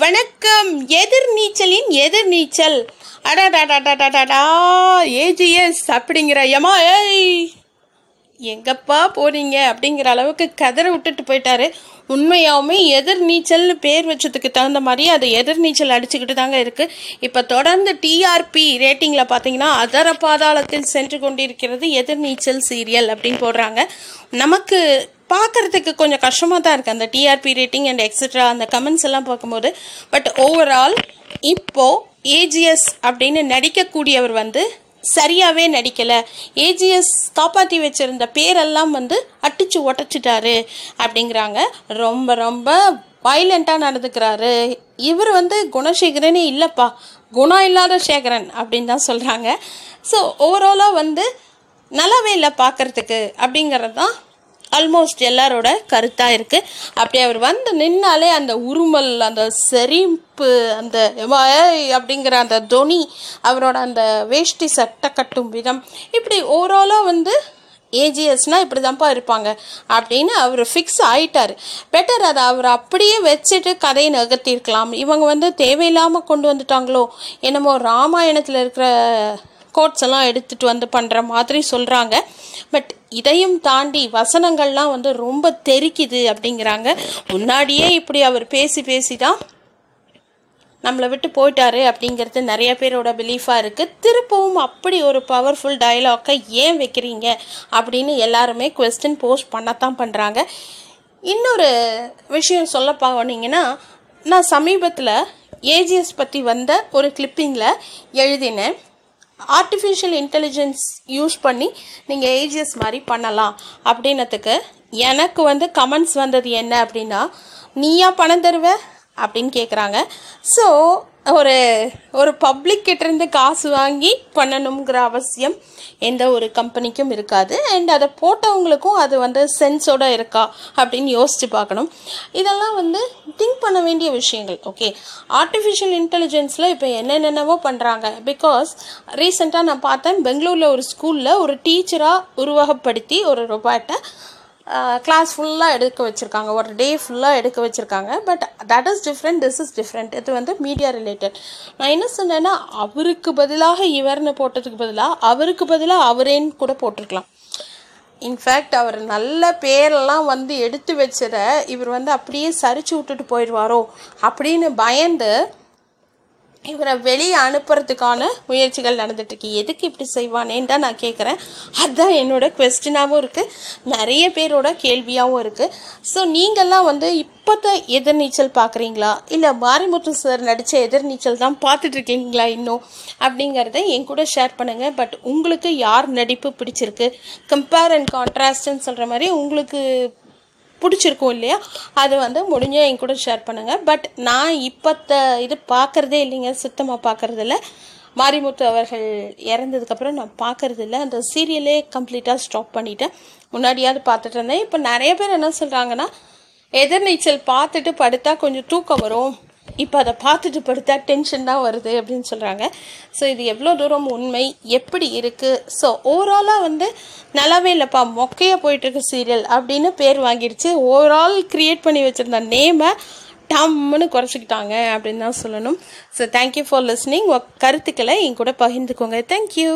வணக்கம் எதிர்நீச்சலின் எதிர்நீச்சல். அடாடாடாடாடாடா ஏஜிஎஸ் அப்படிங்கிற ஏமா ஏய். எங்கப்பா போறீங்க அப்படிங்கிற அளவுக்கு கதற விட்டுட்டு போயிட்டாரு. உண்மையாகவுமே எதிர்நீச்சல்னு பேர் வச்சதுக்கு தகுந்த மாதிரி அது எதிர்நீச்சல் அடிச்சுக்கிட்டு தாங்க இருக்குது இப்போ தொடர்ந்து டிஆர்பி ரேட்டிங்கில் பார்த்தீங்கன்னா அதர பாதாளத்தில் சென்று கொண்டிருக்கிறது எதிர்நீச்சல் சீரியல் அப்படின்னு போடுறாங்க. நமக்கு பார்க்கறதுக்கு கொஞ்சம் கஷ்டமாக தான் இருக்குது அந்த டிஆர்பி ரேட்டிங் அண்ட் எக்ஸட்ரா அந்த கமெண்ட்ஸ் எல்லாம் பார்க்கும்போது. பட் ஓவரால் இப்போது ஏஜிஎஸ் அப்படின்னு நடிக்கக்கூடியவர் வந்து சரியாகவே நடிக்கலை. ஏஜிஎஸ் காப்பாற்றி வச்சுருந்த பேரெல்லாம் வந்து அட்டிச்சு உடச்சிட்டாரு அப்படிங்கிறாங்க. ரொம்ப ரொம்ப வைலண்ட்டாக நடந்துக்கிறாரு. இவர் வந்து குணசேகரனே இல்லைப்பா. குணம் இல்லாத சேகரன் அப்படின்னு தான் சொல்கிறாங்க ஸோ ஓவராலாக வந்து நல்லாவே இல்லை பார்க்குறதுக்கு அப்படிங்கிறது தான் ஆல்மோஸ்ட் எல்லாரோட கருத்தாக இருக்குது அப்படி அவர் வந்து நின்னாலே அந்த உருமல் அந்த செரிப்பு அந்த அப்படிங்கிற அந்த தொனி அவரோட அந்த வேஷ்டி சட்டை கட்டும் விதம் இப்படி ஓவராலாக வந்து ஏஜிஎஸ்னால் இப்படி தான்ப்பா இருப்பாங்க அப்படின்னு அவர் ஃபிக்ஸ் ஆயிட்டார். பெட்டர் அதை அவர் அப்படியே வச்சுட்டு கதையை நகர்த்திருக்கலாம் இவங்க வந்து தேவையில்லாமல் கொண்டு வந்துட்டாங்களோ என்னமோ ராமாயணத்தில் இருக்கிற கோட்ஸ் எல்லாம் எடுத்துகிட்டு வந்து பண்ணுற மாதிரி சொல்கிறாங்க பட் இதையும் தாண்டி வசனங்கள்லாம் வந்து ரொம்ப தெரிக்குது அப்படிங்கிறாங்க. முன்னாடியே இப்படி அவர் பேசி பேசி தான் நம்மளை விட்டு போயிட்டாரு அப்படிங்கிறது நிறைய பேரோட பிலீஃபாக இருக்குது திருப்பவும் அப்படி ஒரு பவர்ஃபுல் டயலாக்கை ஏன் வைக்கிறீங்க அப்படின்னு எல்லாருமே கொஸ்டின் போஸ்ட் பண்ணத்தான் பண்ணுறாங்க இன்னொரு விஷயம் சொல்ல போனீங்கன்னா நான் சமீபத்தில் ஏஜிஎஸ் பற்றி வந்த ஒரு கிளிப்பிங்கில் எழுதினேன். ஆர்டிஃபிஷியல் இன்டெலிஜென்ஸ் யூஸ் பண்ணி நீங்கள் ஏஜிஎஸ் மாதிரி பண்ணலாம். அப்படின்னத்துக்கு எனக்கு வந்து கமெண்ட்ஸ் வந்தது என்ன அப்படின்னா நீயா பணம் தருவ? அப்படின்னு கேட்குறாங்க ஸோ ஒரு ஒரு பப்ளிக் கிட்டேருந்து காசு வாங்கி பண்ணணுங்கிற அவசியம் எந்த ஒரு கம்பெனிக்கும் இருக்காது. அண்ட் அதை போட்டவங்களுக்கும் அது வந்து சென்ஸோட இருக்கா அப்படின்னு யோசித்து பார்க்கணும். இதெல்லாம் வந்து திங்க் பண்ண வேண்டிய விஷயங்கள் ஓகே ஆர்டிஃபிஷியல் இன்டெலிஜென்ஸில் இப்போ என்னென்னவோ பண்ணுறாங்க பிகாஸ் ரீசெண்டாக நான் பார்த்தேன் பெங்களூரில் ஒரு ஸ்கூலில் ஒரு டீச்சராக உருவகப்படுத்தி ஒரு ரொபாட்டை கிளாஸ் ஃபுல்லாக எடுக்க வச்சுருக்காங்க. ஒரு டே ஃபுல்லாக எடுக்க வச்சுருக்காங்க. But that is different this is different இது வந்து மீடியா ரிலேட்டட் நான் என்ன சொன்னேன்னா அவருக்கு பதிலாக இவர்னு போட்டதுக்கு பதிலாக அவருக்கு பதிலாக அவரேன்னு கூட போட்டிருக்கலாம். இன்ஃபேக்ட் அவர் நல்ல பேரெல்லாம் வந்து எடுத்து வச்சதை இவர் வந்து அப்படியே சரிச்சு விட்டுட்டு போயிடுவாரோ அப்படின்னு பயந்து இவரை வெளியே அனுப்புறதுக்கான முயற்சிகள் நடந்துட்டுருக்கு. எதுக்கு இப்படி செய்வானேன்னு தான் நான் கேட்குறேன் அதுதான் என்னோடய கொஸ்டினாகவும் இருக்குது நிறைய பேரோட கேள்வியாகவும் இருக்குது ஸோ நீங்கள்லாம் வந்து இப்போத்த எதிர்நீச்சல் பார்க்குறீங்களா? இல்லை மாரிமுத்து சார் நடித்த எதிர்நீச்சல் தான் பார்த்துட்ருக்கீங்களா இன்னும்? அப்படிங்கிறத என் கூட ஷேர் பண்ணுங்கள் பட் உங்களுக்கு யார் நடிப்பு பிடிச்சிருக்கு? கம்பேர் அண்ட் கான்ட்ராஸ்ட்னு சொல்கிற மாதிரி உங்களுக்கு பிடிச்சிருக்கும் இல்லையா? அது வந்து முடிஞ்சால் என் கூட ஷேர் பண்ணுங்கள் பட் நான் இப்போத்த இது பார்க்குறதே இல்லைங்க. சுத்தமாக பார்க்குறது இல்லை மாரிமுத்து அவர்கள் இறந்ததுக்கப்புறம் நான் பார்க்கறது இல்லை அந்த சீரியலே கம்ப்ளீட்டாக ஸ்டாப் பண்ணிட்டேன். முன்னாடியாவது பார்த்துட்டு இருந்தேன். இப்போ நிறைய பேர் என்ன சொல்கிறாங்கன்னா எதிர்நீச்சல் பார்த்துட்டு படுத்தா கொஞ்சம் தூக்கம் வரும். இப்போ அதை பார்த்துட்டு படுத்தா டென்ஷன் தான் வருது அப்படின்னு சொல்கிறாங்க ஸோ இது எவ்வளோ தூரம் உண்மை? எப்படி இருக்குது ஸோ ஓவராலாக வந்து நல்லாவே இல்லைப்பா. மொக்கையாக போயிட்டுருக்கு சீரியல் அப்படின்னு பேர் வாங்கிடுச்சு. ஓவரால் க்ரியேட் பண்ணி வச்சுருந்த நேமை டம்முன்னு குறைச்சிக்கிட்டாங்க அப்படின்னு தான் சொல்லணும். ஸோ தேங்க்யூ ஃபார் லிஸ்னிங் கருத்துக்களை என் கூட பகிர்ந்துக்கோங்க. தேங்க்யூ